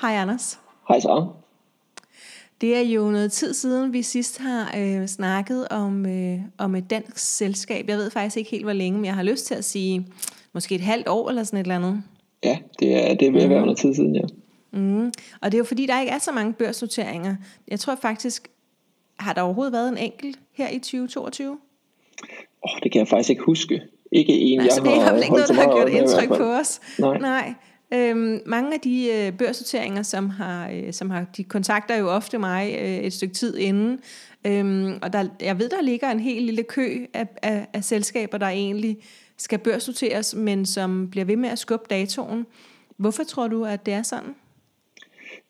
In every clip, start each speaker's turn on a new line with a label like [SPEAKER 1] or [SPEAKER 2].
[SPEAKER 1] Hej Anders.
[SPEAKER 2] Hej Sara.
[SPEAKER 1] Det er jo noget tid siden, vi sidst har øh, snakket om, øh, om et dansk selskab. Jeg ved faktisk ikke helt, hvor længe, men jeg har lyst til at sige måske et halvt år eller sådan et eller andet.
[SPEAKER 2] Ja, det er, det er ved at være noget tid siden, ja.
[SPEAKER 1] Mm. Og det er jo fordi, der ikke er så mange børsnoteringer. Jeg tror faktisk, har der overhovedet været en enkelt her i 2022?
[SPEAKER 2] Oh, det kan jeg faktisk ikke huske. Ikke en,
[SPEAKER 1] Nej,
[SPEAKER 2] jeg
[SPEAKER 1] så det
[SPEAKER 2] har
[SPEAKER 1] er vel ikke noget, der har gjort indtryk på os.
[SPEAKER 2] Nej.
[SPEAKER 1] Nej. Øhm, mange af de øh, børsnoteringer, som har, øh, som har, de kontakter jo ofte mig øh, et stykke tid inden, øhm, og der, jeg ved, der ligger en helt lille kø af, af, af selskaber, der egentlig skal børsnoteres, men som bliver ved med at skubbe datoen. Hvorfor tror du, at det er sådan?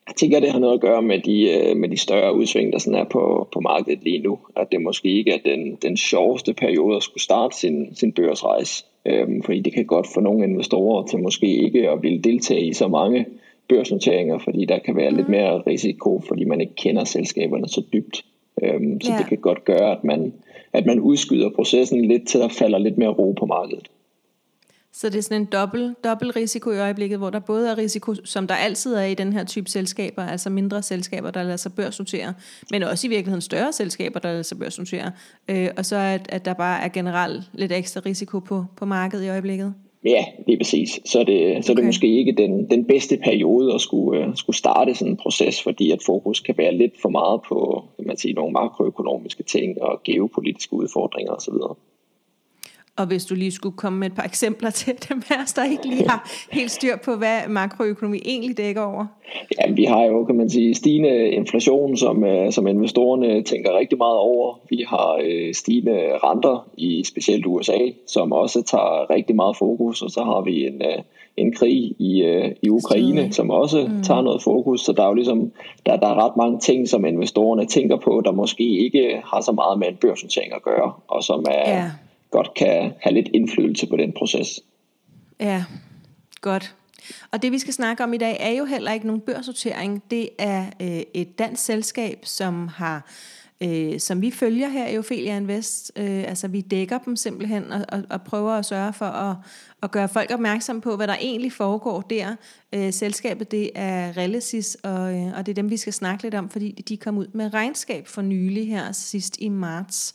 [SPEAKER 2] Jeg tænker, det har noget at gøre med de, øh, med de større udsving, der sådan er på, på markedet lige nu. At det måske ikke er den, den sjoveste periode at skulle starte sin, sin børsrejse. Øhm, fordi det kan godt få nogle investorer til måske ikke at ville deltage i så mange børsnoteringer, fordi der kan være mm. lidt mere risiko, fordi man ikke kender selskaberne så dybt. Øhm, så
[SPEAKER 1] Ja.
[SPEAKER 2] det kan godt gøre, at man, at man udskyder processen lidt, til der falder lidt mere ro på markedet.
[SPEAKER 1] Så det er sådan en dobbelt, dobbelt risiko i øjeblikket, hvor der både er risiko, som der altid er i den her type selskaber, altså mindre selskaber, der lader sig børsnotere, men også i virkeligheden større selskaber, der lader sig børsnotere, øh, og så at, at der bare er generelt lidt ekstra risiko på, på markedet i øjeblikket.
[SPEAKER 2] Ja, lige præcis. Så er det, så er det måske ikke den, den bedste periode at skulle, uh, skulle starte sådan en proces, fordi at fokus kan være lidt for meget på kan man sige, nogle makroøkonomiske ting og geopolitiske udfordringer osv.
[SPEAKER 1] Og hvis du lige skulle komme med et par eksempler til dem os, der ikke lige har helt styr på, hvad makroøkonomi egentlig dækker over.
[SPEAKER 2] Ja, vi har jo, kan man sige, stigende inflation, som, uh, som investorerne tænker rigtig meget over. Vi har uh, stigende renter i specielt USA, som også tager rigtig meget fokus, og så har vi en, uh, en krig i, uh, i Ukraine,
[SPEAKER 1] Syd.
[SPEAKER 2] som også mm. tager noget fokus. Så der er jo ligesom, der, der er ret mange ting, som investorerne tænker på, der måske ikke har så meget med en børsnotering at gøre, og som er,
[SPEAKER 1] Ja
[SPEAKER 2] godt kan have lidt indflydelse på den proces.
[SPEAKER 1] Ja, godt. Og det vi skal snakke om i dag er jo heller ikke nogen børsnotering. Det er øh, et dansk selskab, som har øh, som vi følger her i Ophelia Invest. Øh, altså vi dækker dem simpelthen og, og, og prøver at sørge for at, at gøre folk opmærksom på, hvad der egentlig foregår der. Øh, selskabet det er Relesis, og, øh, og det er dem, vi skal snakke lidt om, fordi de kom ud med regnskab for nylig her sidst i marts.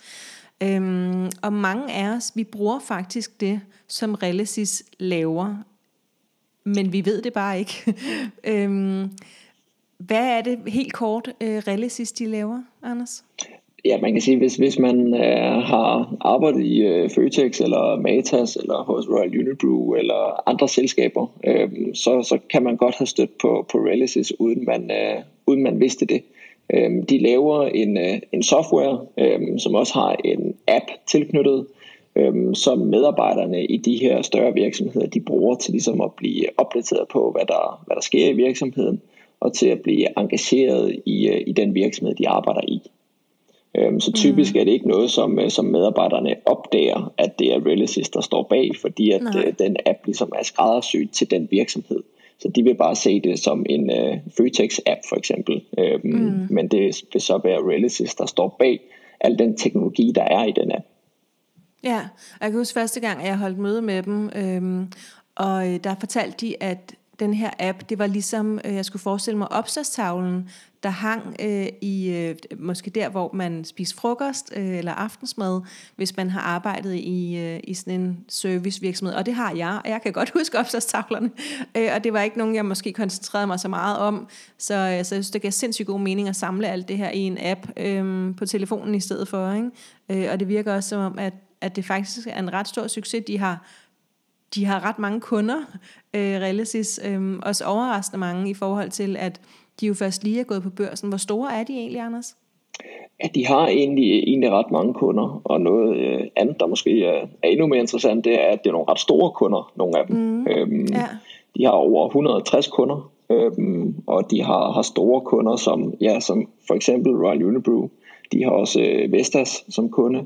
[SPEAKER 1] Øhm, og mange af os, vi bruger faktisk det, som Relesis laver, men vi ved det bare ikke. øhm, hvad er det helt kort, øh, Relesis de laver, Anders?
[SPEAKER 2] Ja, man kan sige, hvis, hvis man øh, har arbejdet i øh, Føtex eller Matas eller hos Royal Unibrew eller andre selskaber, øh, så, så kan man godt have stødt på, på Relicis, uden man, øh, uden man vidste det. Øh, de laver en, øh, en software, øh, som også har en app tilknyttet, øh, som medarbejderne i de her større virksomheder, de bruger til ligesom at blive opdateret på, hvad der, hvad der sker i virksomheden, og til at blive engageret i, øh, i den virksomhed, de arbejder i. Øhm, Så typisk er det ikke noget, som, øh, som medarbejderne opdager, at det er Relicis, der står bag, fordi at øh, den app ligesom er skræddersyet til den virksomhed. Så de vil bare se det som en øh, Føtex-app for eksempel. Øhm, mm. Men det vil så være Relicis, der står bag al den teknologi, der er i den app.
[SPEAKER 1] Ja, og jeg kan huske første gang, at jeg holdt møde med dem, øhm, og øh, der fortalte de, at den her app, det var ligesom, øh, jeg skulle forestille mig, opslagstavlen, der hang øh, i, øh, måske der, hvor man spiser frokost øh, eller aftensmad, hvis man har arbejdet i, øh, i sådan en servicevirksomhed. Og det har jeg, og jeg kan godt huske opslagstavlerne, øh, og det var ikke nogen, jeg måske koncentrerede mig så meget om, så, øh, så jeg synes, det gav sindssygt god mening at samle alt det her i en app øh, på telefonen i stedet for. Ikke? Øh, og det virker også som om, at, at det faktisk er en ret stor succes. De har de har ret mange kunder, øh, Relasis, øh, også overraskende mange i forhold til, at de jo først lige er gået på børsen. Hvor store er de egentlig, Anders?
[SPEAKER 2] Ja, de har egentlig, egentlig ret mange kunder, og noget øh, andet, der måske er, er endnu mere interessant, det er, at det er nogle ret store kunder, nogle af dem. Mm, øhm,
[SPEAKER 1] ja.
[SPEAKER 2] De har over 160 kunder, øhm, og de har, har store kunder, som, ja, som for eksempel Royal Unibrew. De har også øh, Vestas som kunde.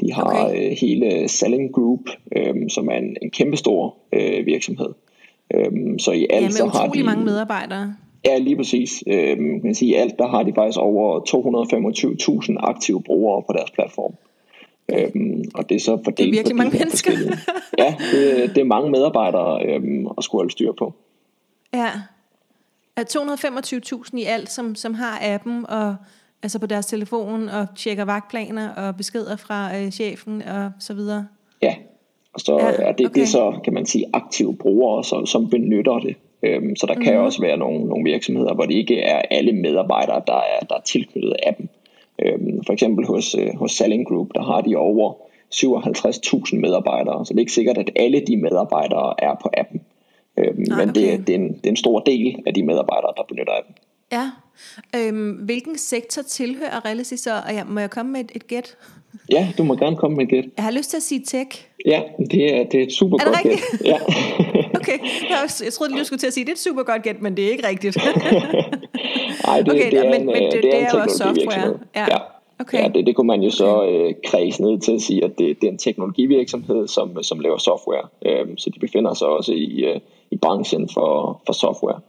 [SPEAKER 2] De har
[SPEAKER 1] Okay.
[SPEAKER 2] øh, hele Selling Group, øhm, som er en, en kæmpestor øh, virksomhed. Øhm, så i
[SPEAKER 1] Ja,
[SPEAKER 2] alt
[SPEAKER 1] med
[SPEAKER 2] så har de,
[SPEAKER 1] mange medarbejdere.
[SPEAKER 2] Ja, lige præcis. Man kan sige, i alt der har de faktisk over 225.000 aktive brugere på deres platform. Øhm, og det er så fordelt
[SPEAKER 1] Det er virkelig mange mennesker.
[SPEAKER 2] Ja, det, det er mange medarbejdere øhm, at skulle holde styr på.
[SPEAKER 1] Ja. 225.000 i alt, som, som har appen og altså på deres telefon og tjekker vagtplaner og beskeder fra øh, chefen og så videre.
[SPEAKER 2] Ja, og så ja, er det, okay. det er så, kan man sige, aktive brugere, som, som benytter det. Øhm, så der mm-hmm. kan mhm. også være nogle, nogle virksomheder, hvor det ikke er alle medarbejdere, der er, der er tilknyttet appen. Øhm, for eksempel hos, øh, hos Selling Group, der har de over 57.000 medarbejdere, så det er ikke sikkert, at alle de medarbejdere er på appen. Øhm, Nej, men okay. det, det, er en, det er en stor del af de medarbejdere, der benytter appen.
[SPEAKER 1] Ja. Øhm, hvilken sektor tilhører Relisi så? Og jeg, må jeg komme med et, et gæt?
[SPEAKER 2] Ja, du må gerne komme med et gæt.
[SPEAKER 1] Jeg har lyst til at sige tech.
[SPEAKER 2] Ja, det er, det er et super er det godt rigtigt? gæt. Ja.
[SPEAKER 1] okay, jeg, troede lige, du skulle til at sige, at det er et super godt gæt, men det er ikke rigtigt.
[SPEAKER 2] Nej, det, okay, det, er men, en, men det, det, det er, er jo også software. Ja. ja. Okay. Ja, det, det kunne man jo så øh, kredse ned til at sige, at det, det er en teknologivirksomhed, som, som laver software. Øhm, så de befinder sig også i, øh, i branchen for, for software.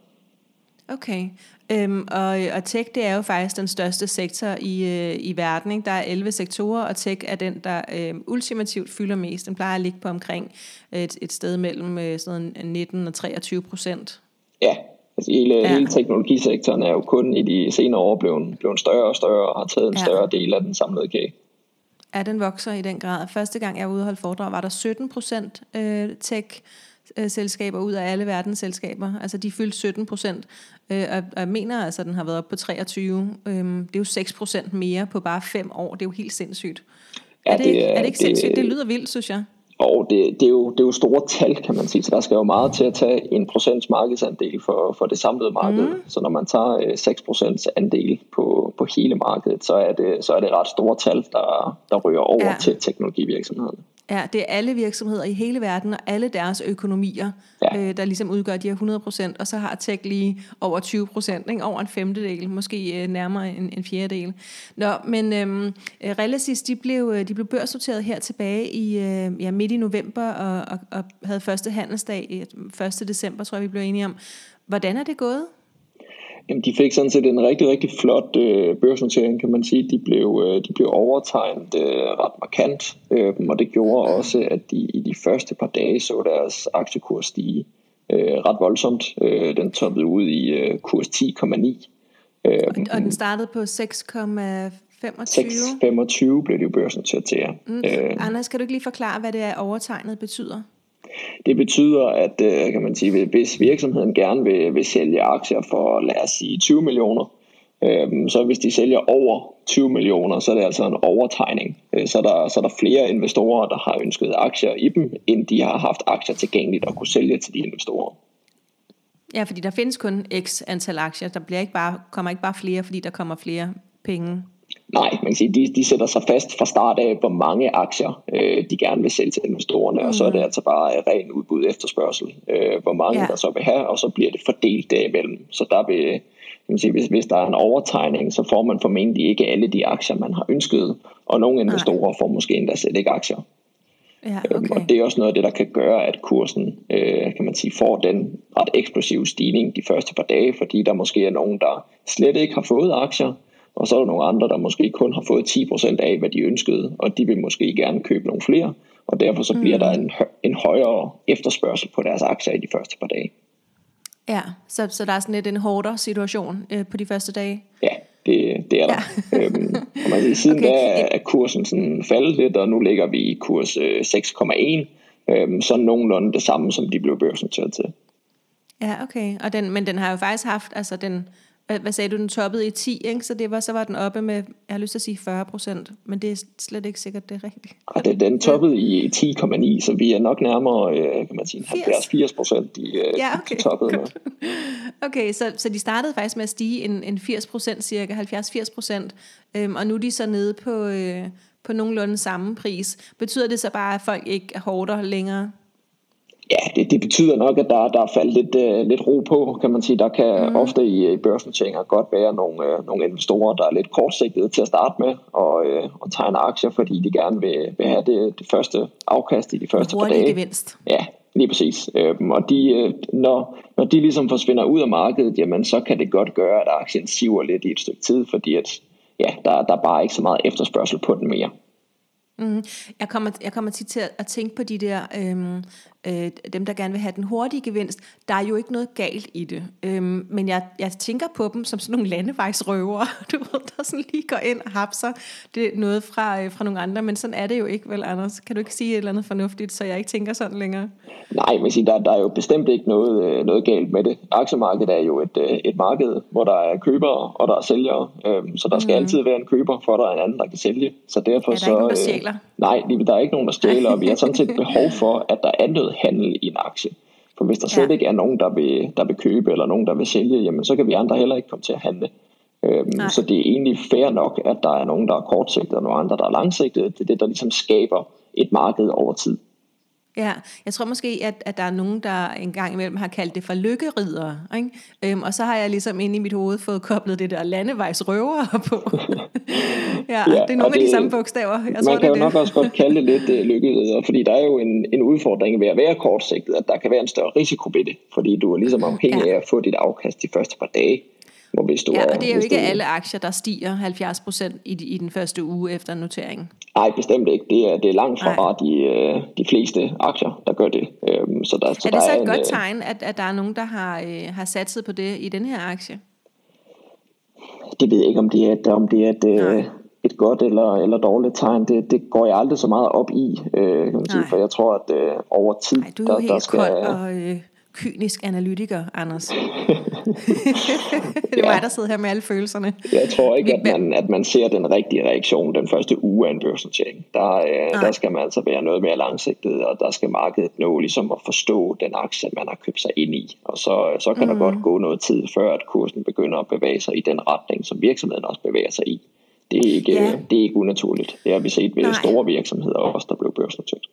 [SPEAKER 1] Okay, øhm, og, og tech det er jo faktisk den største sektor i, øh, i verden. Ikke? Der er 11 sektorer, og tech er den, der øh, ultimativt fylder mest. Den plejer at ligge på omkring et, et sted mellem øh, sådan 19 og 23 procent.
[SPEAKER 2] Ja, altså hele, ja. hele teknologisektoren er jo kun i de senere år blevet, blevet større og større, og har taget en ja. større del af den samlede kage.
[SPEAKER 1] Ja, den vokser i den grad. Første gang jeg var ude og holde foredrag, var der 17 procent øh, tech Øh, selskaber ud af alle verdens selskaber. Altså de fyldte 17 procent, øh, og jeg mener altså, at den har været op på 23. Øhm, det er jo 6 procent mere på bare fem år. Det er jo helt sindssygt. Ja, er, det, det er, det ikke det, sindssygt? Det lyder vildt, synes jeg.
[SPEAKER 2] Og det, det, er jo, det er jo store tal, kan man sige, så der skal jo meget til at tage en procents markedsandel for, for det samlede marked. Mm. Så når man tager 6 øh, procents andel på, på hele markedet, så er, det, så er det ret store tal, der, der ryger over ja. til teknologivirksomhederne.
[SPEAKER 1] Ja, det er alle virksomheder i hele verden og alle deres økonomier, ja. øh, der ligesom udgør de her 100 procent, og så har tech lige over 20 procent, over en femtedel, måske øh, nærmere en, en fjerdedel. Nå, men øhm, øh, Relasis, de blev, øh, de blev børsnoteret her tilbage i øh, ja, midt i november, og, og, og havde første handelsdag 1. december, tror jeg, vi blev enige om. Hvordan er det gået?
[SPEAKER 2] Jamen, de fik sådan set en rigtig, rigtig flot øh, børsnotering, kan man sige. De blev, øh, de blev overtegnet øh, ret markant, øh, og det gjorde også, at de i de første par dage så deres aktiekurs stige øh, ret voldsomt. Øh, den toppede ud i øh, kurs 10,9.
[SPEAKER 1] Øh, og den startede på 6,25? 6,25
[SPEAKER 2] blev det jo børsnoteret til, ja.
[SPEAKER 1] Mm. Øh, Anders, kan du ikke lige forklare, hvad det er overtegnet betyder?
[SPEAKER 2] Det betyder, at øh, kan man sige, hvis virksomheden gerne vil, vil sælge aktier for, lad os sige, 20 millioner, øhm, så hvis de sælger over 20 millioner, så er det altså en overtegning. Øh, så så, der, så er der flere investorer, der har ønsket aktier i dem, end de har haft aktier tilgængeligt og kunne sælge til de investorer.
[SPEAKER 1] Ja, fordi der findes kun x antal aktier. Der bliver ikke bare, kommer ikke bare flere, fordi der kommer flere penge
[SPEAKER 2] Nej, man kan sige, de, de sætter sig fast fra start af, hvor mange aktier øh, de gerne vil sælge til investorerne, mm. og så er det mm. altså bare ren udbud efterspørgsel, øh, hvor mange ja. der så vil have, og så bliver det fordelt derimellem. Så der vil, kan man sige, hvis, hvis der er en overtegning, så får man formentlig ikke alle de aktier, man har ønsket, og nogle investorer Nej. får måske endda slet ikke aktier.
[SPEAKER 1] Ja, øhm, okay.
[SPEAKER 2] Og det er også noget af det, der kan gøre, at kursen øh, kan man sige, får den ret eksplosive stigning de første par dage, fordi der måske er nogen, der slet ikke har fået aktier, og så er der nogle andre, der måske kun har fået 10% af, hvad de ønskede, og de vil måske gerne købe nogle flere, og derfor så bliver mm. der en, en højere efterspørgsel på deres aktier i de første par dage.
[SPEAKER 1] Ja, så, så der er sådan lidt en hårdere situation øh, på de første dage?
[SPEAKER 2] Ja, det, det er der. Ja. øhm, og man kan siden okay. da er kursen sådan faldet lidt, og nu ligger vi i kurs øh, 6,1, øhm, så nogenlunde det samme, som de blev børsnoteret til.
[SPEAKER 1] Ja, okay. Og den, men den har jo faktisk haft, altså den, hvad, hvad sagde du, den toppede i 10, ikke? så det var, så var den oppe med, jeg har lyst til at sige 40 procent, men det er slet ikke sikkert, det er rigtigt.
[SPEAKER 2] Og det, den toppede i 10,9, så vi er nok nærmere, øh, kan man sige, 70-80 procent, de, øh, ja, okay. de toppede med.
[SPEAKER 1] Okay, så, så de startede faktisk med at stige en, en 80 procent, cirka 70-80 procent, øhm, og nu er de så nede på, øh, på nogenlunde samme pris. Betyder det så bare, at folk ikke er hårdere længere?
[SPEAKER 2] Ja, det, det betyder nok, at der, der er faldet lidt, uh, lidt ro på, kan man sige. Der kan mm. ofte i, i børsnoteringer godt være nogle, uh, nogle investorer, der er lidt kortsigtede til at starte med og, uh, og tegne aktier, fordi de gerne vil, vil have det, det første afkast i de første par dage.
[SPEAKER 1] gevinst.
[SPEAKER 2] Ja, lige præcis. Uh, og de, uh, når, når de ligesom forsvinder ud af markedet, jamen så kan det godt gøre, at aktien siver lidt i et stykke tid, fordi at, ja, der, der er bare ikke så meget efterspørgsel på den mere.
[SPEAKER 1] Mm. Jeg, kommer, jeg kommer tit til at, at tænke på de der øhm, øh, dem, der gerne vil have den hurtige gevinst, der er jo ikke noget galt i det. Øhm, men jeg, jeg tænker på dem som sådan nogle landevejsrøvere, du ved, der sådan lige går ind og hapser det er noget fra, øh, fra nogle andre, men sådan er det jo ikke, vel Anders? Kan du ikke sige et eller andet fornuftigt, så jeg ikke tænker sådan længere?
[SPEAKER 2] Nej, men der, der er jo bestemt ikke noget, øh, noget galt med det. Aktiemarkedet er jo et, øh, et marked, hvor der er købere og der er sælgere, øhm, så der skal mm. altid være en køber, for der er en anden, der kan sælge. Så derfor
[SPEAKER 1] er der
[SPEAKER 2] så,
[SPEAKER 1] ikke nogen, der stjæler?
[SPEAKER 2] Nej, der er ikke nogen, der stjæler, og vi har sådan set behov for, at der er noget handel i en aktie. For hvis der slet ja. ikke er nogen, der vil, der vil købe, eller nogen, der vil sælge, jamen så kan vi andre heller ikke komme til at handle. Øhm, så det er egentlig fair nok, at der er nogen, der er kortsigtet, og nogle andre, der er langsigtet. Det er det, der ligesom skaber et marked over tid.
[SPEAKER 1] Ja, jeg tror måske, at, at der er nogen, der engang imellem har kaldt det for lykkerider. Ikke? Øhm, og så har jeg ligesom inde i mit hoved fået koblet det der landevejsrøvere på. ja, ja, det er nogle af det, de samme bogstaver. Jeg
[SPEAKER 2] man
[SPEAKER 1] tror,
[SPEAKER 2] kan
[SPEAKER 1] det
[SPEAKER 2] jo nok også godt kalde det lidt uh, lykkerider, fordi der er jo en, en udfordring ved at være kortsigtet, at der kan være en større risiko ved det, fordi du er ligesom afhængig ja. af at få dit afkast de første par dage.
[SPEAKER 1] Hvor hvis du ja, og det er jo ikke alle aktier, der stiger 70% i, i den første uge efter noteringen.
[SPEAKER 2] Nej, bestemt ikke. Det er, det er langt fra de, øh, de fleste aktier, der gør det. Øhm,
[SPEAKER 1] så der, så er det der så et en, godt øh, tegn, at, at der er nogen, der har, øh, har satset på det i den her aktie?
[SPEAKER 2] Det ved jeg ikke, om det er, et, om det er et, øh, et godt eller, eller dårligt tegn. Det, det går jeg aldrig så meget op i, kan man sige, for jeg tror, at øh, over tid...
[SPEAKER 1] Nej, du er jo der, helt der skal, kold og... Øh kynisk analytiker, Anders. mig, der sidder her med alle følelserne.
[SPEAKER 2] Jeg tror ikke, at man, at man ser den rigtige reaktion den første uge af en børsnotering. Der, øh, der skal man altså være noget mere langsigtet, og der skal markedet nå ligesom at forstå den aktie, man har købt sig ind i. Og så, så kan mm. der godt gå noget tid, før at kursen begynder at bevæge sig i den retning, som virksomheden også bevæger sig i. Det er ikke, ja. det er ikke unaturligt. Det har vi set ved Nej. store virksomheder også, der blev børsnoteret.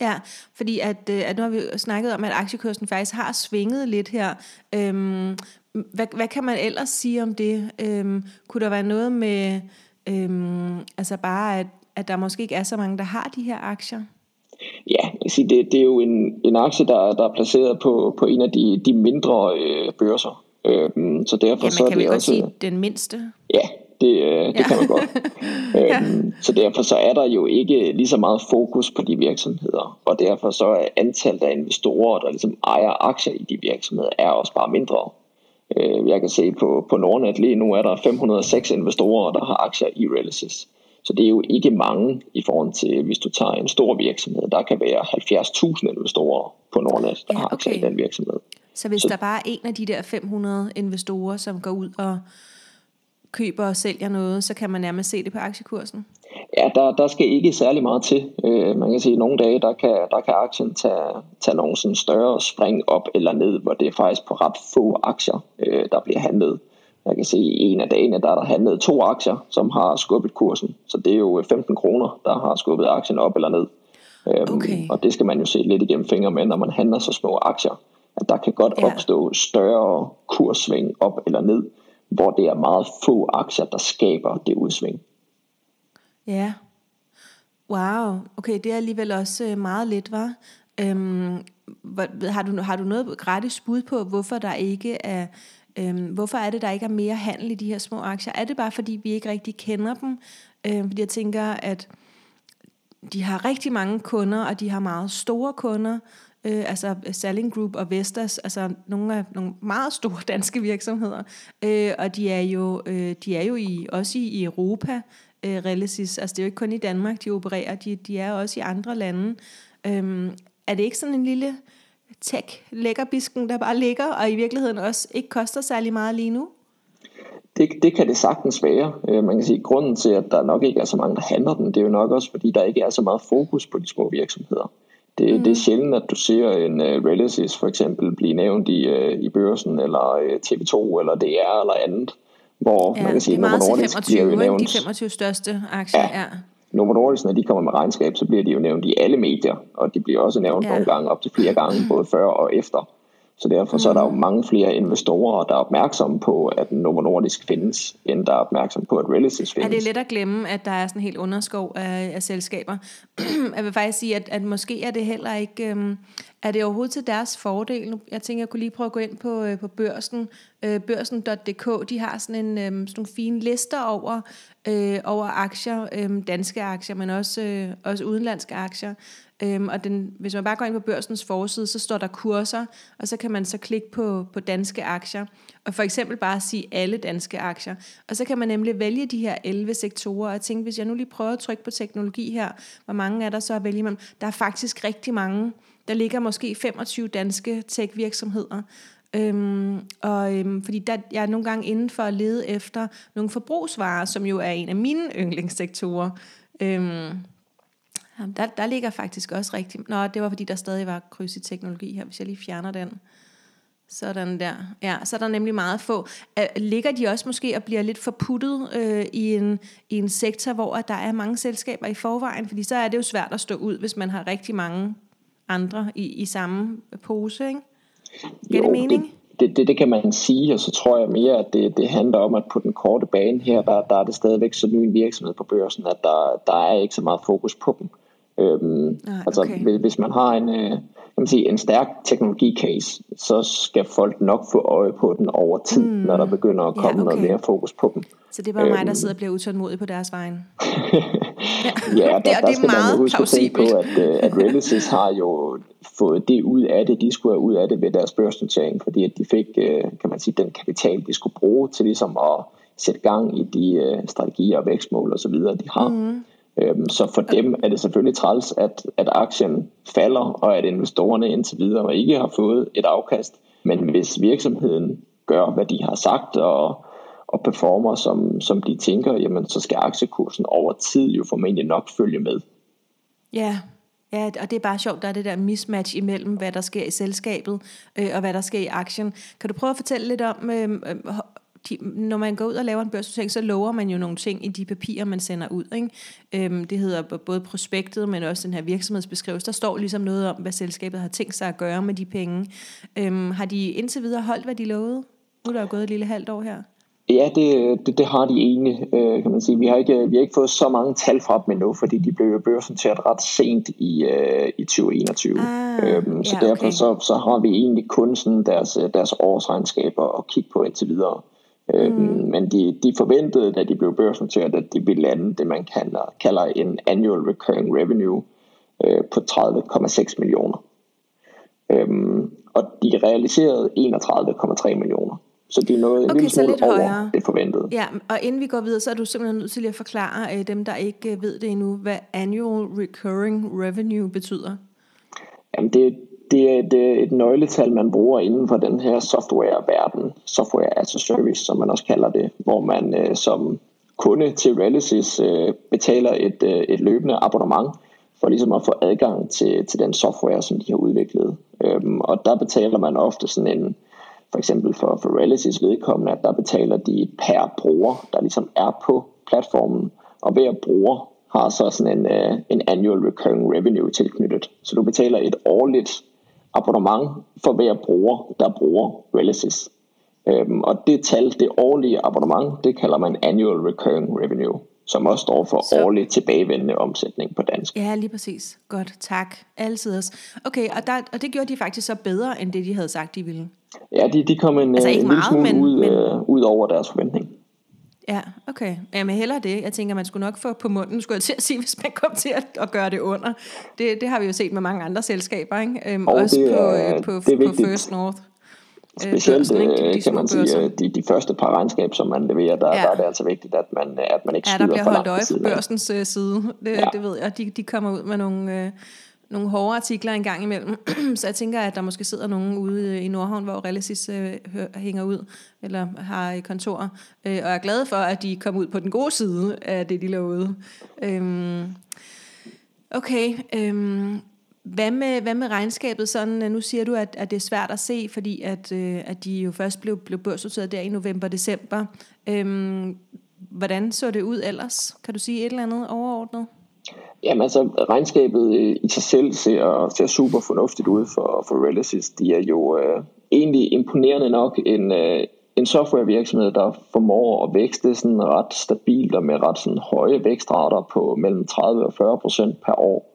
[SPEAKER 1] Ja, fordi at, øh, at nu har vi snakket om, at aktiekursen faktisk har svinget lidt her. Øhm, hvad, hvad kan man ellers sige om det? Øhm, kunne der være noget med, øhm, altså bare, at, at der måske ikke er så mange, der har de her aktier?
[SPEAKER 2] Ja, det, det er jo en, en aktie, der, der er placeret på, på en af de, de mindre øh, børser. Øhm, så derfor ja, man
[SPEAKER 1] så
[SPEAKER 2] kan
[SPEAKER 1] er det også, sige den mindste?
[SPEAKER 2] Ja, det, øh, det ja. kan man godt. ja. øhm, så derfor så er der jo ikke lige så meget fokus på de virksomheder, og derfor så er antallet af investorer, der ligesom ejer aktier i de virksomheder, er også bare mindre. Øh, jeg kan se på, på Nordnet lige nu er der 506 investorer, der har aktier i Realisys. Så det er jo ikke mange i forhold til, hvis du tager en stor virksomhed. Der kan være 70.000 investorer på Nordnet, der ja, okay. har aktier i den virksomhed.
[SPEAKER 1] Så hvis så, der bare er en af de der 500 investorer, som går ud og køber og sælger noget, så kan man nærmest se det på aktiekursen?
[SPEAKER 2] Ja, der, der skal ikke særlig meget til. Øh, man kan sige, at nogle dage, der kan, der kan aktien tage, tage nogle sådan større spring op eller ned, hvor det er faktisk på ret få aktier, øh, der bliver handlet. Jeg kan se, at en af dagene, der er der handlet to aktier, som har skubbet kursen. Så det er jo 15 kroner, der har skubbet aktien op eller ned. Øhm, okay. Og det skal man jo se lidt igennem fingre med, når man handler så små aktier. At der kan godt ja. opstå større kurssving op eller ned hvor det er meget få aktier, der skaber det udsving.
[SPEAKER 1] Ja. Wow. Okay, det er alligevel også øh, meget lidt, var. Øhm, har, du, har du noget gratis bud på, hvorfor der ikke er øhm, hvorfor er det, der ikke er mere handel i de her små aktier? Er det bare, fordi vi ikke rigtig kender dem? Øhm, fordi jeg tænker, at de har rigtig mange kunder, og de har meget store kunder, øh, altså Selling Group og Vestas, altså nogle af nogle meget store danske virksomheder, øh, og de er jo, øh, de er jo i, også i Europa, øh, Relicis, altså det er jo ikke kun i Danmark, de opererer, de, de er også i andre lande. Øh, er det ikke sådan en lille tech lækkerbisken, der bare ligger, og i virkeligheden også ikke koster særlig meget lige nu?
[SPEAKER 2] Det, det kan det sagtens være. Øh, man kan sige, at grunden til, at der nok ikke er så mange, der handler den, det er jo nok også, fordi der ikke er så meget fokus på de små virksomheder. Det, mm. det er sjældent, at du ser en uh, øh, Realisys for eksempel blive nævnt i, uh, i børsen, eller uh, TV2, eller DR, eller andet. Hvor
[SPEAKER 1] ja, man kan sige, meget Novo 25, nævnt, de 25 største aktier. Ja. ja.
[SPEAKER 2] Novo Nordisk, når de kommer med regnskab, så bliver de jo nævnt i alle medier, og de bliver også nævnt ja. nogle gange op til flere gange, både før og efter. Så derfor mm. så er der jo mm. mange flere investorer, der er opmærksomme på, at Novo Nordisk findes, end der er opmærksomme på, at Realisys findes.
[SPEAKER 1] Er det let at glemme, at der er sådan en helt underskov af, af selskaber? Jeg vil faktisk sige, at, at måske er det heller ikke... Øhm, er det overhovedet til deres fordel? Jeg tænker, jeg kunne lige prøve at gå ind på, øh, på børsen, øh, børsen.dk. De har sådan, en, øh, sådan nogle fine lister over, øh, over aktier, øh, danske aktier, men også, øh, også udenlandske aktier. Øhm, og den, hvis man bare går ind på børsens forside, så står der kurser, og så kan man så klikke på, på danske aktier, og for eksempel bare sige alle danske aktier. Og så kan man nemlig vælge de her 11 sektorer, og tænke, hvis jeg nu lige prøver at trykke på teknologi her, hvor mange er der så at vælge imellem? Der er faktisk rigtig mange. Der ligger måske 25 danske tech-virksomheder. Øhm, og øhm, fordi der, jeg er nogle gange inden for at lede efter nogle forbrugsvarer, som jo er en af mine yndlingssektorer. Øhm, der, der ligger faktisk også rigtig... Nå, det var fordi, der stadig var kryds i teknologi her, hvis jeg lige fjerner den. Sådan der. Ja, så er der nemlig meget få. Ligger de også måske og bliver lidt forputtet øh, i, en, i en sektor, hvor der er mange selskaber i forvejen? Fordi så er det jo svært at stå ud, hvis man har rigtig mange andre i, i samme pose, ikke? Giver det mening?
[SPEAKER 2] Det, det, det, det kan man sige, og så tror jeg mere, at det, det handler om, at på den korte bane her, der, der er det stadigvæk så ny en virksomhed på børsen, at der, der er ikke så meget fokus på dem. Øhm, Nej, altså, okay. altså hvis man har en, øh, kan man sige, en stærk teknologi-case, så skal folk nok få øje på den over tid, mm. når der begynder at komme ja, okay. noget mere fokus på dem.
[SPEAKER 1] Så det er bare øhm, mig, der øhm. sidder og bliver utålmodig på deres vejen.
[SPEAKER 2] ja, der, det, der skal man huske at på, at, uh, at Relisys har jo fået det ud af det, de skulle have ud af det ved deres børsnotering, fordi at de fik, uh, kan man sige, den kapital, de skulle bruge til ligesom at sætte gang i de uh, strategier og vækstmål og så videre, de har. Mm. Øhm, så for dem er det selvfølgelig træls, at, at aktien falder, og at investorerne indtil videre ikke har fået et afkast. Men hvis virksomheden gør, hvad de har sagt, og, og performer, som, som de tænker, jamen, så skal aktiekursen over tid jo formentlig nok følge med.
[SPEAKER 1] Ja, Ja, og det er bare sjovt, der er det der mismatch imellem, hvad der sker i selskabet, øh, og hvad der sker i aktien. Kan du prøve at fortælle lidt om, øh, øh de, når man går ud og laver en børsnotering, så lover man jo nogle ting i de papirer, man sender ud. Ikke? Øhm, det hedder både prospektet, men også den her virksomhedsbeskrivelse. Der står ligesom noget om, hvad selskabet har tænkt sig at gøre med de penge. Øhm, har de indtil videre holdt, hvad de lovede? Nu er der jo gået et lille halvt år her.
[SPEAKER 2] Ja, det, det, det har de egentlig, øh, kan man sige. Vi har, ikke, vi har ikke fået så mange tal fra dem endnu, fordi de blev børsnoteret ret sent i, øh, i 2021. Ah, øhm, så ja, derfor okay. så, så har vi egentlig kun sådan deres, deres årsregnskaber at kigge på indtil videre. Mm. Men de, de forventede, da de blev børsnoteret, at de ville lande det, man kalder, kalder en annual recurring revenue øh, på 30,6 millioner. Øhm, og de realiserede 31,3 millioner. Så de nåede okay, en lille smule over højere. det forventede.
[SPEAKER 1] Ja, og inden vi går videre, så er du simpelthen nødt til at forklare øh, dem, der ikke øh, ved det endnu, hvad annual recurring revenue betyder.
[SPEAKER 2] Jamen det, det er et, et nøgletal, man bruger inden for den her software-verden, software as a service, som man også kalder det, hvor man øh, som kunde til Realisys øh, betaler et, øh, et løbende abonnement for ligesom at få adgang til, til den software, som de har udviklet. Øhm, og der betaler man ofte sådan en, for eksempel for, for Realisys vedkommende, at der betaler de per bruger, der ligesom er på platformen, og hver bruger har så sådan en, uh, en annual recurring revenue tilknyttet. Så du betaler et årligt abonnement for hver bruger, der bruger Relisys. Øhm, og det tal, det årlige abonnement, det kalder man annual recurring revenue, som også står for Så. årlig tilbagevendende omsætning på dansk.
[SPEAKER 1] Ja, lige præcis. Godt, tak. Altid. Okay, og, der, og det gjorde de faktisk så bedre, end det de havde sagt, de ville?
[SPEAKER 2] Ja, de, de kom en, altså, en meget, lille smule men, ud, men... Øh, ud over deres forventning.
[SPEAKER 1] Ja, okay. Jamen heller det. Jeg tænker, man skulle nok få på munden, skulle jeg til at sige, hvis man kom til at, at gøre det under. Det, det har vi jo set med mange andre selskaber, ikke? Øhm, også det er, på, på, på First North.
[SPEAKER 2] Øh, Specielt børsen? De, de kan man sige, de, de første par regnskab, som man leverer, der, ja. der er det altså vigtigt, at man, at man ikke
[SPEAKER 1] skyder Ja, der bliver holdt øje på børsens side. Det, ja. det ved jeg. De, de kommer ud med nogle... Uh, nogle hårde artikler en gang imellem. så jeg tænker, at der måske sidder nogen ude i Nordhavn, hvor Relicis øh, hænger ud, eller har i kontor, øh, og er glade for, at de kom ud på den gode side af det, de lovede. Øhm, okay, øhm, hvad med, hvad med regnskabet? Sådan, øh, nu siger du, at, at det er svært at se, fordi at, øh, at de jo først blev, blev børsnoteret der i november-december. Øhm, hvordan så det ud ellers? Kan du sige et eller andet overordnet?
[SPEAKER 2] Jamen altså, regnskabet i sig selv ser, ser super fornuftigt ud for, for Relisys. De er jo øh, egentlig imponerende nok en, øh, en softwarevirksomhed, der formår at vækste sådan ret stabilt og med ret sådan høje vækstrater på mellem 30 og 40 procent per år.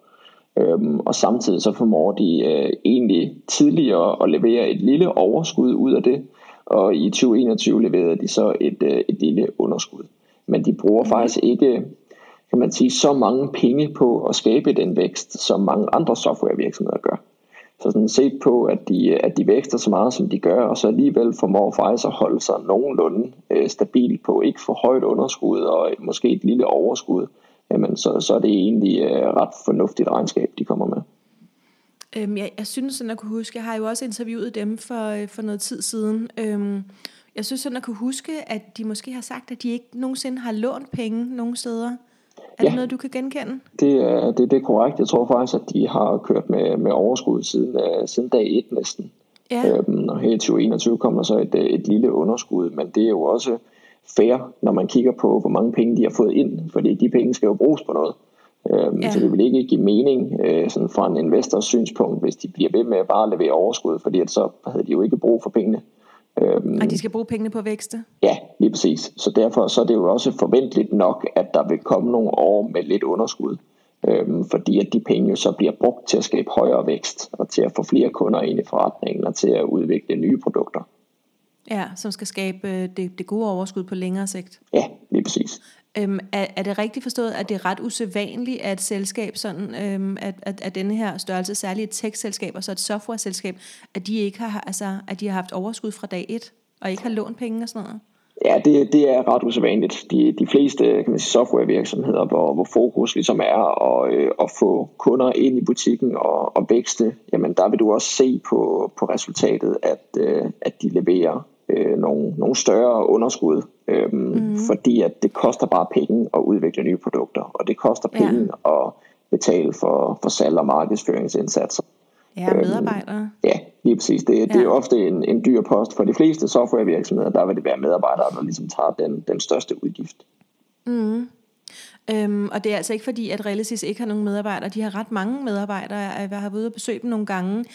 [SPEAKER 2] Øhm, og samtidig så formår de øh, egentlig tidligere at levere et lille overskud ud af det, og i 2021 leverede de så et, øh, et lille underskud. Men de bruger mm. faktisk ikke kan man sige, så mange penge på at skabe den vækst, som mange andre softwarevirksomheder gør. Så sådan set på, at de, at de vækster så meget, som de gør, og så alligevel formår faktisk at holde sig nogenlunde øh, stabil på ikke for højt underskud og øh, måske et lille overskud, jamen så, så er det egentlig øh, ret fornuftigt regnskab, de kommer med.
[SPEAKER 1] Øhm, jeg, jeg synes sådan at kunne huske, jeg har jo også interviewet dem for, øh, for noget tid siden. Øhm, jeg synes sådan at kunne huske, at de måske har sagt, at de ikke nogensinde har lånt penge nogen steder. Er ja, det noget, du kan genkende?
[SPEAKER 2] Det, er, det, det er korrekt. Jeg tror faktisk, at de har kørt med, med overskud siden, uh, siden dag 1 næsten. Ja. Øhm, og her i 2021 kommer så et, et lille underskud, men det er jo også fair, når man kigger på, hvor mange penge de har fået ind, fordi de penge skal jo bruges på noget. Øhm, ja. Så det vil ikke give mening øh, sådan fra en investors synspunkt, hvis de bliver ved med at bare levere overskud, fordi at så havde de jo ikke brug for pengene.
[SPEAKER 1] Øhm, og de skal bruge pengene på vækste?
[SPEAKER 2] Ja, lige præcis. Så derfor så er det jo også forventeligt nok, at der vil komme nogle år med lidt underskud. Øhm, fordi at de penge jo så bliver brugt til at skabe højere vækst, og til at få flere kunder ind i forretningen, og til at udvikle nye produkter.
[SPEAKER 1] Ja, som skal skabe øh, det, det gode overskud på længere sigt.
[SPEAKER 2] Ja, lige præcis.
[SPEAKER 1] Øhm, er, er det rigtigt forstået, at det er ret usædvanligt, at et selskab, sådan, øhm, at, at, at denne her størrelse, særligt et tech-selskab og så et software-selskab, at de ikke har, altså, at de har haft overskud fra dag et, og ikke har lånt penge og sådan noget?
[SPEAKER 2] Ja, det, det er ret usædvanligt. De, de fleste kan man sige, softwarevirksomheder, hvor, hvor fokus ligesom er at, øh, at få kunder ind i butikken og, og vækste, jamen der vil du også se på, på resultatet, at, øh, at de leverer øh, nogle, nogle større underskud, øhm, mm. fordi at det koster bare penge at udvikle nye produkter, og det koster penge ja. at betale for, for salg og markedsføringsindsatser.
[SPEAKER 1] Ja, medarbejdere. Øhm,
[SPEAKER 2] ja, lige præcis. Det, ja. det er ofte en, en dyr post. For de fleste softwarevirksomheder, der vil det være medarbejdere, der ligesom tager den, den største udgift.
[SPEAKER 1] Mm. Øhm, og det er altså ikke fordi, at Realisys ikke har nogen medarbejdere. De har ret mange medarbejdere. Jeg har været ude og besøge dem nogle gange.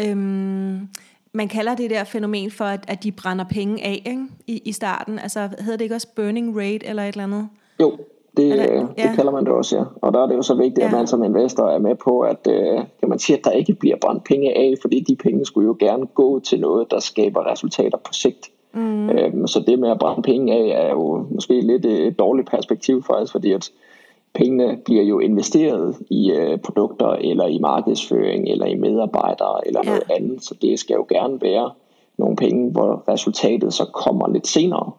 [SPEAKER 1] Øhm, man kalder det der fænomen for, at, at de brænder penge af ikke? I, i starten. Altså hedder det ikke også burning rate eller et eller andet?
[SPEAKER 2] Jo, det, det, ja. det kalder man det også, ja. Og der er det jo så vigtigt, ja. at man som investor er med på, at øh, kan man sige, at der ikke bliver brændt penge af, fordi de penge skulle jo gerne gå til noget, der skaber resultater på sigt. Mm. Øhm, så det med at brænde penge af er jo måske lidt et dårligt perspektiv faktisk, fordi at pengene bliver jo investeret i øh, produkter, eller i markedsføring, eller i medarbejdere, eller ja. noget andet. Så det skal jo gerne være nogle penge, hvor resultatet så kommer lidt senere.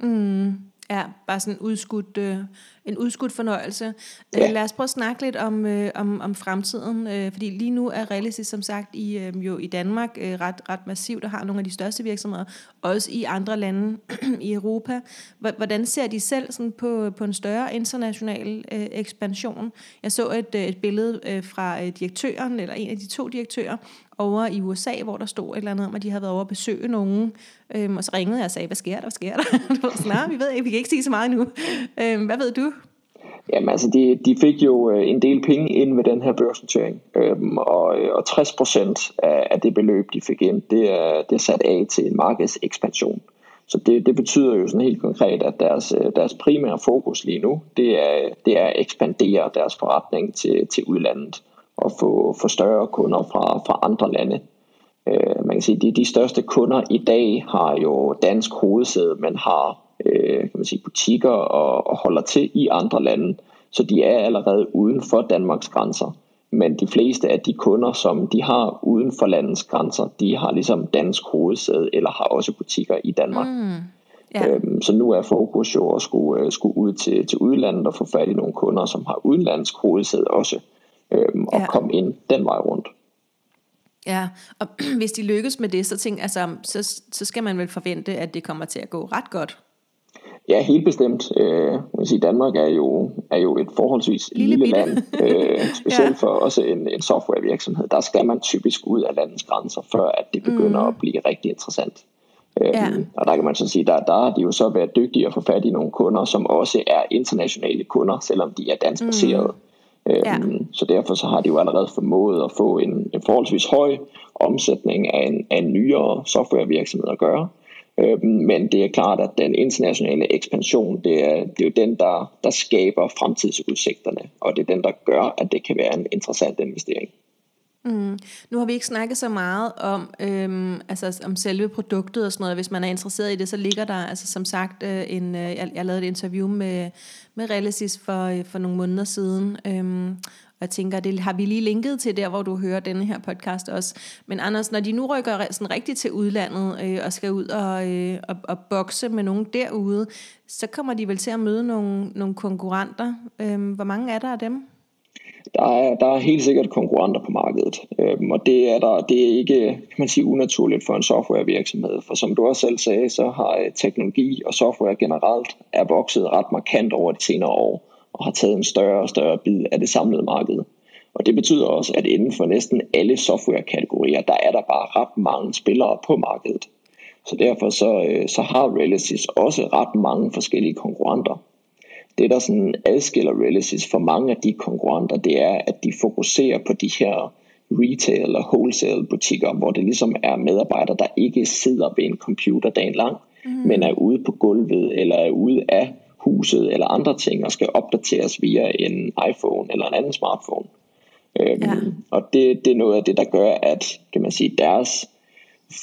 [SPEAKER 1] Mm. Ja, bare sådan udskudt, øh, en udskudt fornøjelse. Øh, ja. lad os prøve at snakke lidt om, øh, om, om fremtiden, øh, fordi lige nu er Realisys som sagt i, øh, jo i Danmark øh, ret, ret massivt og har nogle af de største virksomheder, også i andre lande i Europa. Hvordan ser de selv sådan på, på en større international øh, ekspansion? Jeg så et, øh, et billede øh, fra øh, direktøren, eller en af de to direktører, over i USA, hvor der stod et eller andet om, at de havde været over at besøge nogen. Øhm, og så ringede jeg og sagde, hvad sker der, hvad sker der? du var sådan, vi ved ikke, vi kan ikke sige så meget nu. Øhm, hvad ved du?
[SPEAKER 2] Jamen altså, de, de fik jo øh, en del penge ind ved den her børsnotering, øhm, og, øh, og 60% af, af det beløb, de fik ind, det er, det er sat af til en markedsekspansion. Så det, det betyder jo sådan helt konkret, at deres, øh, deres primære fokus lige nu, det er, det er at ekspandere deres forretning til, til udlandet og få, få større kunder fra, fra andre lande. Øh, man kan sige, at de, de største kunder i dag har jo dansk hovedsæde, men har øh, kan man sige, butikker og, og holder til i andre lande. Så de er allerede uden for Danmarks grænser. Men de fleste af de kunder, som de har uden for landets grænser, de har ligesom dansk hovedsæde eller har også butikker i Danmark. Mm. Ja. Øhm, så nu er fokus jo at skulle, uh, skulle ud til, til udlandet og få fat i nogle kunder, som har udenlandsk hovedsæde også øhm, og ja. komme ind den vej rundt.
[SPEAKER 1] Ja, og hvis de lykkes med det, så, tænk, altså, så, så skal man vel forvente, at det kommer til at gå ret godt.
[SPEAKER 2] Ja, helt bestemt. Øh, man sige, Danmark er jo, er jo et forholdsvis lille, lille land, øh, specielt ja. for også en, en softwarevirksomhed. Der skal man typisk ud af landets grænser, før at det begynder mm. at blive rigtig interessant. Øh, ja. Og der kan man så sige, der, der har de jo så været dygtige at få fat i nogle kunder, som også er internationale kunder, selvom de er dansk baseret. Mm. Ja. Øhm, så derfor så har de jo allerede formået at få en, en forholdsvis høj omsætning af en, af en nyere softwarevirksomhed at gøre. Øhm, men det er klart, at den internationale ekspansion, det er, det er jo den, der, der skaber fremtidsudsigterne, og det er den, der gør, at det kan være en interessant investering.
[SPEAKER 1] Mm. Nu har vi ikke snakket så meget om, øhm, altså, om selve produktet og sådan noget. Hvis man er interesseret i det, så ligger der, altså som sagt, øh, en, øh, jeg, jeg lavede et interview med, med Relicis for, øh, for nogle måneder siden. Øhm, jeg tænker, det har vi lige linket til der, hvor du hører denne her podcast også. Men Anders, når de nu rykker sådan rigtigt til udlandet øh, og skal ud og, øh, og, og bokse med nogen derude, så kommer de vel til at møde nogle, nogle konkurrenter. Øh, hvor mange er der af dem?
[SPEAKER 2] der er, der er helt sikkert konkurrenter på markedet, øhm, og det er, der, det er ikke kan man sige, unaturligt for en softwarevirksomhed, for som du også selv sagde, så har øh, teknologi og software generelt er vokset ret markant over de senere år, og har taget en større og større bid af det samlede marked. Og det betyder også, at inden for næsten alle softwarekategorier, der er der bare ret mange spillere på markedet. Så derfor så, øh, så har Realisys også ret mange forskellige konkurrenter det der sådan adskiller Realisys for mange af de konkurrenter, det er, at de fokuserer på de her retail og wholesale butikker, hvor det ligesom er medarbejdere, der ikke sidder ved en computer dagen lang, mm. men er ude på gulvet eller er ude af huset eller andre ting og skal opdateres via en iPhone eller en anden smartphone. Øhm, ja. Og det, det er noget af det, der gør, at kan man sige, deres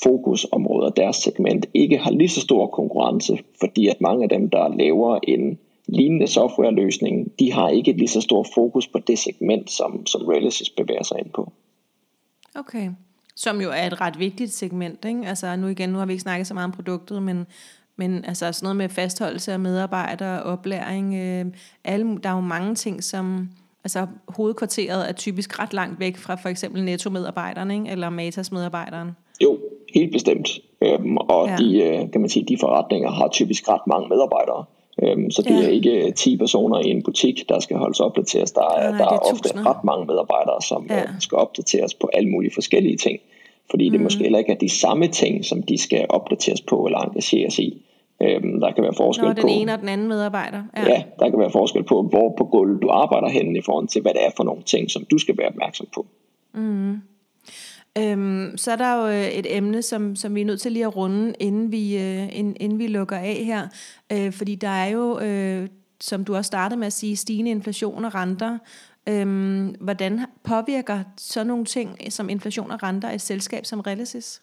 [SPEAKER 2] fokusområder, deres segment ikke har lige så stor konkurrence, fordi at mange af dem, der laver en lignende softwareløsning, de har ikke et lige så stort fokus på det segment, som, som Realisys bevæger sig ind på.
[SPEAKER 1] Okay, som jo er et ret vigtigt segment, ikke? Altså nu igen, nu har vi ikke snakket så meget om produktet, men, men altså sådan noget med fastholdelse af medarbejdere, oplæring, øh, alle, der er jo mange ting, som, altså hovedkvarteret er typisk ret langt væk fra for eksempel netto-medarbejderen, ikke? eller Matas-medarbejderen.
[SPEAKER 2] Jo, helt bestemt. Øhm, og ja. de, øh, kan man sige, de forretninger har typisk ret mange medarbejdere. Øhm, så det ja. er ikke 10 personer i en butik, der skal holdes opdateres. Der er, Nej, der er, er ofte ret mange medarbejdere, som ja. Øh, skal opdateres på alle mulige forskellige ting. Fordi mm. det måske heller ikke er de samme ting, som de skal opdateres på eller engageres i. Øhm, der kan være forskel Nå,
[SPEAKER 1] den
[SPEAKER 2] på...
[SPEAKER 1] den ene og den anden medarbejder.
[SPEAKER 2] Ja. ja, der kan være forskel på, hvor på gulvet du arbejder henne i forhold til, hvad det er for nogle ting, som du skal være opmærksom på.
[SPEAKER 1] Mm. Øhm, så er der jo øh, et emne, som, som vi er nødt til lige at runde, inden vi, øh, inden, vi lukker af her. Øh, fordi der er jo, øh, som du også startede med at sige, stigende inflation og renter. Øhm, hvordan påvirker så nogle ting som inflation og renter et selskab som Relasis?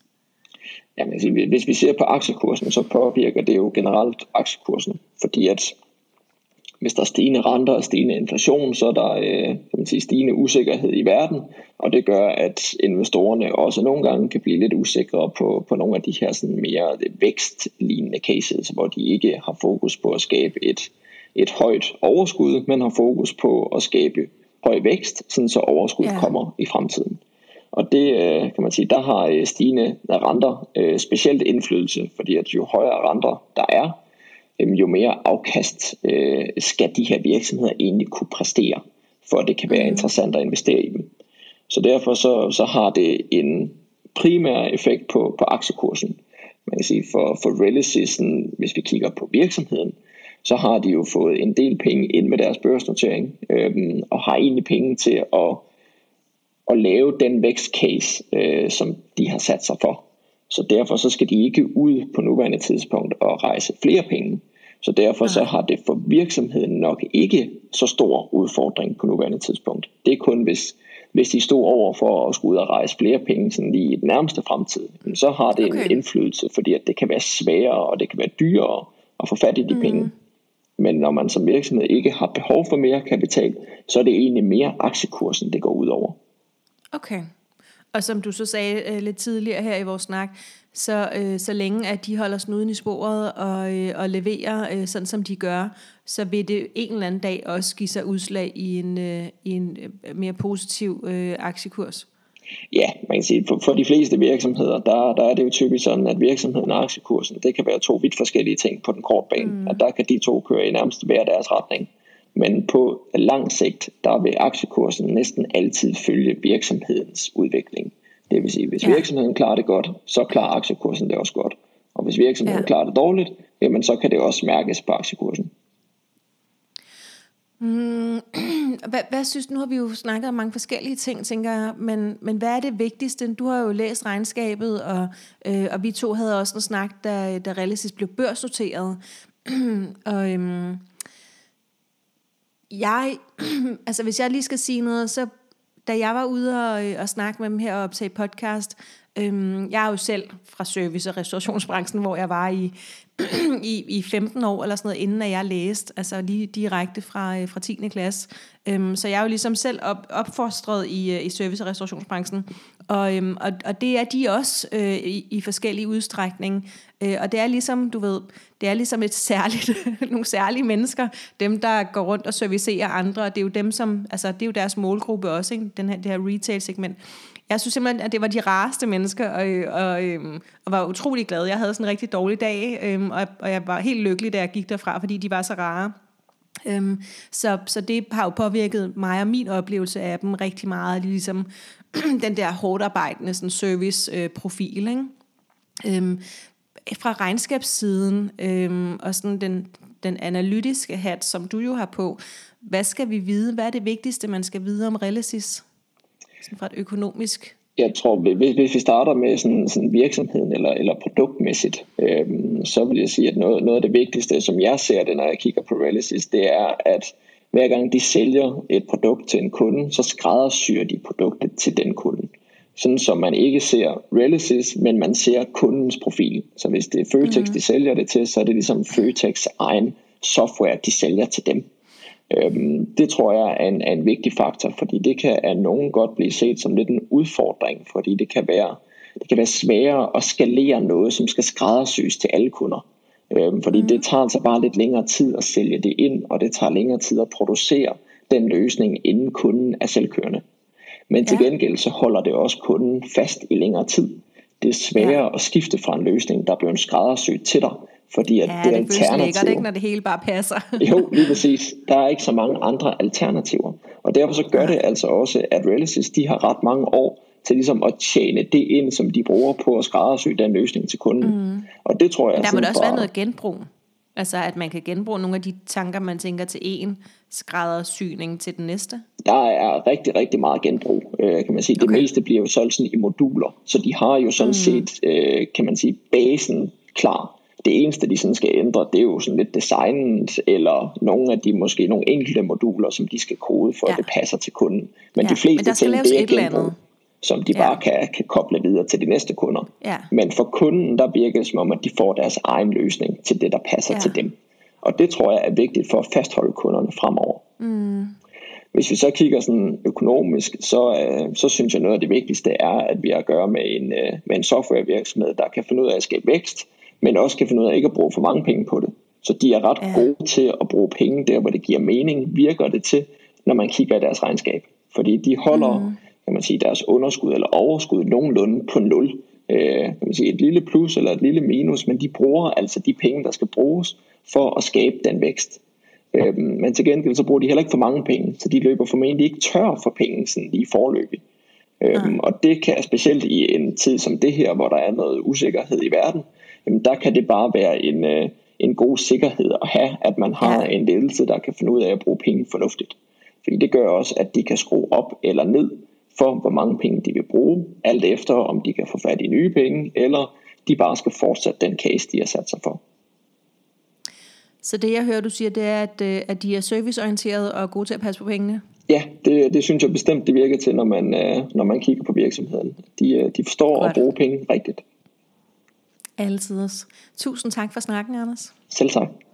[SPEAKER 2] Jamen, hvis vi ser på aktiekursen, så påvirker det jo generelt aktiekursen, fordi at hvis der er stigende renter og stigende inflation, så er der øh, kan man sige, stigende usikkerhed i verden, og det gør, at investorerne også nogle gange kan blive lidt usikre på, på nogle af de her sådan mere vækstlignende cases, hvor de ikke har fokus på at skabe et, et højt overskud, men har fokus på at skabe høj vækst, sådan så overskud ja. kommer i fremtiden. Og det øh, kan man sige, der har øh, stigende renter specielt indflydelse, fordi at jo højere renter der er, jo mere afkast øh, skal de her virksomheder egentlig kunne præstere, for at det kan være mm. interessant at investere i dem. Så derfor så, så har det en primær effekt på, på aktiekursen. Man kan sige for, for Relisys, hvis vi kigger på virksomheden, så har de jo fået en del penge ind med deres børsnotering, øhm, og har egentlig penge til at, at lave den vækstcase, øh, som de har sat sig for. Så derfor så skal de ikke ud på nuværende tidspunkt og rejse flere penge. Så derfor så har det for virksomheden nok ikke så stor udfordring på nuværende tidspunkt. Det er kun hvis, hvis de stod over for at skulle ud og rejse flere penge sådan lige i den nærmeste fremtid, så har det okay. en indflydelse, fordi at det kan være sværere og det kan være dyrere at få fat i de mm. penge. Men når man som virksomhed ikke har behov for mere kapital, så er det egentlig mere aktiekursen, det går ud over.
[SPEAKER 1] Okay. Og som du så sagde øh, lidt tidligere her i vores snak, så, øh, så længe at de holder snuden i sporet og, øh, og leverer øh, sådan som de gør, så vil det en eller anden dag også give sig udslag i en, øh, i en øh, mere positiv øh, aktiekurs.
[SPEAKER 2] Ja, man kan sige, for, for de fleste virksomheder, der, der er det jo typisk sådan, at virksomheden og aktiekursen, det kan være to vidt forskellige ting på den korte bane. Mm. At der kan de to køre i nærmest hver deres retning. Men på lang sigt, der vil aktiekursen næsten altid følge virksomhedens udvikling. Det vil sige, hvis virksomheden klarer det godt, så klarer aktiekursen det også godt. Og hvis virksomheden ja. klarer det dårligt, jamen så kan det også mærkes på aktiekursen.
[SPEAKER 1] Mm, hvad, hvad synes nu har vi jo snakket om mange forskellige ting, tænker jeg, men, men hvad er det vigtigste? Du har jo læst regnskabet, og, øh, og vi to havde også en snak, da, da Realisis blev børsnoteret. og øhm, jeg, altså hvis jeg lige skal sige noget, så da jeg var ude og, øh, og snakke med dem her og optage podcast, øhm, jeg er jo selv fra service- og restaurationsbranchen, hvor jeg var i, i, i 15 år eller sådan noget, inden at jeg læste, altså lige direkte fra, øh, fra 10. klasse. Øhm, så jeg er jo ligesom selv op, opfostret i, øh, i service- og restaurationsbranchen, og, øhm, og, og det er de også øh, i, i forskellige udstrækning. Øh, og det er ligesom, du ved, det er ligesom et særligt, nogle særlige mennesker, dem der går rundt og servicerer andre, og det er jo dem, som, altså det er jo deres målgruppe også, ikke? Den her, det her retail-segment. Jeg synes simpelthen, at det var de rareste mennesker, og, øh, og, øhm, og var utrolig glad. Jeg havde sådan en rigtig dårlig dag, øhm, og, og jeg var helt lykkelig, da jeg gik derfra, fordi de var så rare. Øhm, så, så det har jo påvirket mig og min oplevelse af dem rigtig meget, ligesom den der hårdt arbejdende sådan service-profil. Øh, ikke? Øhm, fra regnskabssiden øhm, og sådan den, den analytiske hat, som du jo har på, hvad skal vi vide? Hvad er det vigtigste, man skal vide om Relicis? Sådan fra et økonomisk
[SPEAKER 2] jeg tror, hvis, hvis vi starter med sådan, sådan virksomheden eller, eller produktmæssigt, øhm, så vil jeg sige, at noget, noget af det vigtigste, som jeg ser det, når jeg kigger på Relicis, det er, at hver gang de sælger et produkt til en kunde, så skræddersyrer de produktet til den kunde. Sådan så man ikke ser Relicis, men man ser kundens profil. Så hvis det er Føtex, mm. de sælger det til, så er det ligesom Føtex egen software, de sælger til dem. Øhm, det tror jeg er en, er en vigtig faktor, fordi det kan af nogen godt blive set som lidt en udfordring, fordi det kan være, det kan være sværere at skalere noget, som skal skræddersys til alle kunder. Øhm, fordi mm. det tager altså bare lidt længere tid at sælge det ind, og det tager længere tid at producere den løsning, inden kunden er selvkørende. Men til ja. gengæld så holder det også kunden fast i længere tid. Det er sværere ja. at skifte fra en løsning, der bliver en skræddersyet til dig, fordi at
[SPEAKER 1] ja,
[SPEAKER 2] det,
[SPEAKER 1] det alternativ. ikke, når det hele bare passer.
[SPEAKER 2] jo, lige præcis. Der er ikke så mange andre alternativer. Og derfor så gør det altså også, at Relicis, de har ret mange år til ligesom at tjene det ind, som de bruger på at skræddersy den løsning til kunden. Mm. Og det tror jeg...
[SPEAKER 1] Der må der også bare... være noget genbrug. Altså at man kan genbruge nogle af de tanker, man tænker til en skræddersyning til den næste?
[SPEAKER 2] Der er rigtig, rigtig meget genbrug, øh, kan man sige. Det okay. meste bliver jo solgt sådan i moduler, så de har jo sådan mm. set, øh, kan man sige, basen klar det eneste, de sådan skal ændre, det er jo sådan lidt designet, eller nogle af de måske nogle enkelte moduler, som de skal kode, for ja. at det passer til kunden. Men ja, de fleste men ting, det er genbrug, som de ja. bare kan, kan koble videre til de næste kunder. Ja. Men for kunden, der virker det som om, at de får deres egen løsning til det, der passer ja. til dem. Og det tror jeg er vigtigt for at fastholde kunderne fremover. Mm. Hvis vi så kigger sådan økonomisk, så, øh, så synes jeg noget af det vigtigste er, at vi har at gøre med en, øh, med en softwarevirksomhed, der kan finde ud af at skabe vækst, men også kan finde ud af ikke at bruge for mange penge på det. Så de er ret ja. gode til at bruge penge der, hvor det giver mening, virker det til, når man kigger i deres regnskab. Fordi de holder mm. kan man sige, deres underskud eller overskud nogenlunde på nul. Øh, kan man sige, et lille plus eller et lille minus, men de bruger altså de penge, der skal bruges for at skabe den vækst. Øh, men til gengæld så bruger de heller ikke for mange penge, så de løber formentlig ikke tør for penge sådan lige forløbig. Øhm, og det kan specielt i en tid som det her, hvor der er noget usikkerhed i verden, jamen der kan det bare være en, øh, en god sikkerhed at have, at man har ja. en ledelse, der kan finde ud af at bruge penge fornuftigt. Fordi det gør også, at de kan skrue op eller ned for, hvor mange penge de vil bruge, alt efter om de kan få fat i nye penge, eller de bare skal fortsætte den case, de har sat sig for.
[SPEAKER 1] Så det jeg hører, du siger, det er, at, øh, at de er serviceorienterede og gode til at passe på pengene?
[SPEAKER 2] Ja, det, det synes jeg bestemt, det virker til, når man, øh, når man kigger på virksomheden. De, øh, de forstår Godt. at bruge penge rigtigt.
[SPEAKER 1] Altid. Tusind tak for snakken, Anders.
[SPEAKER 2] Selv tak.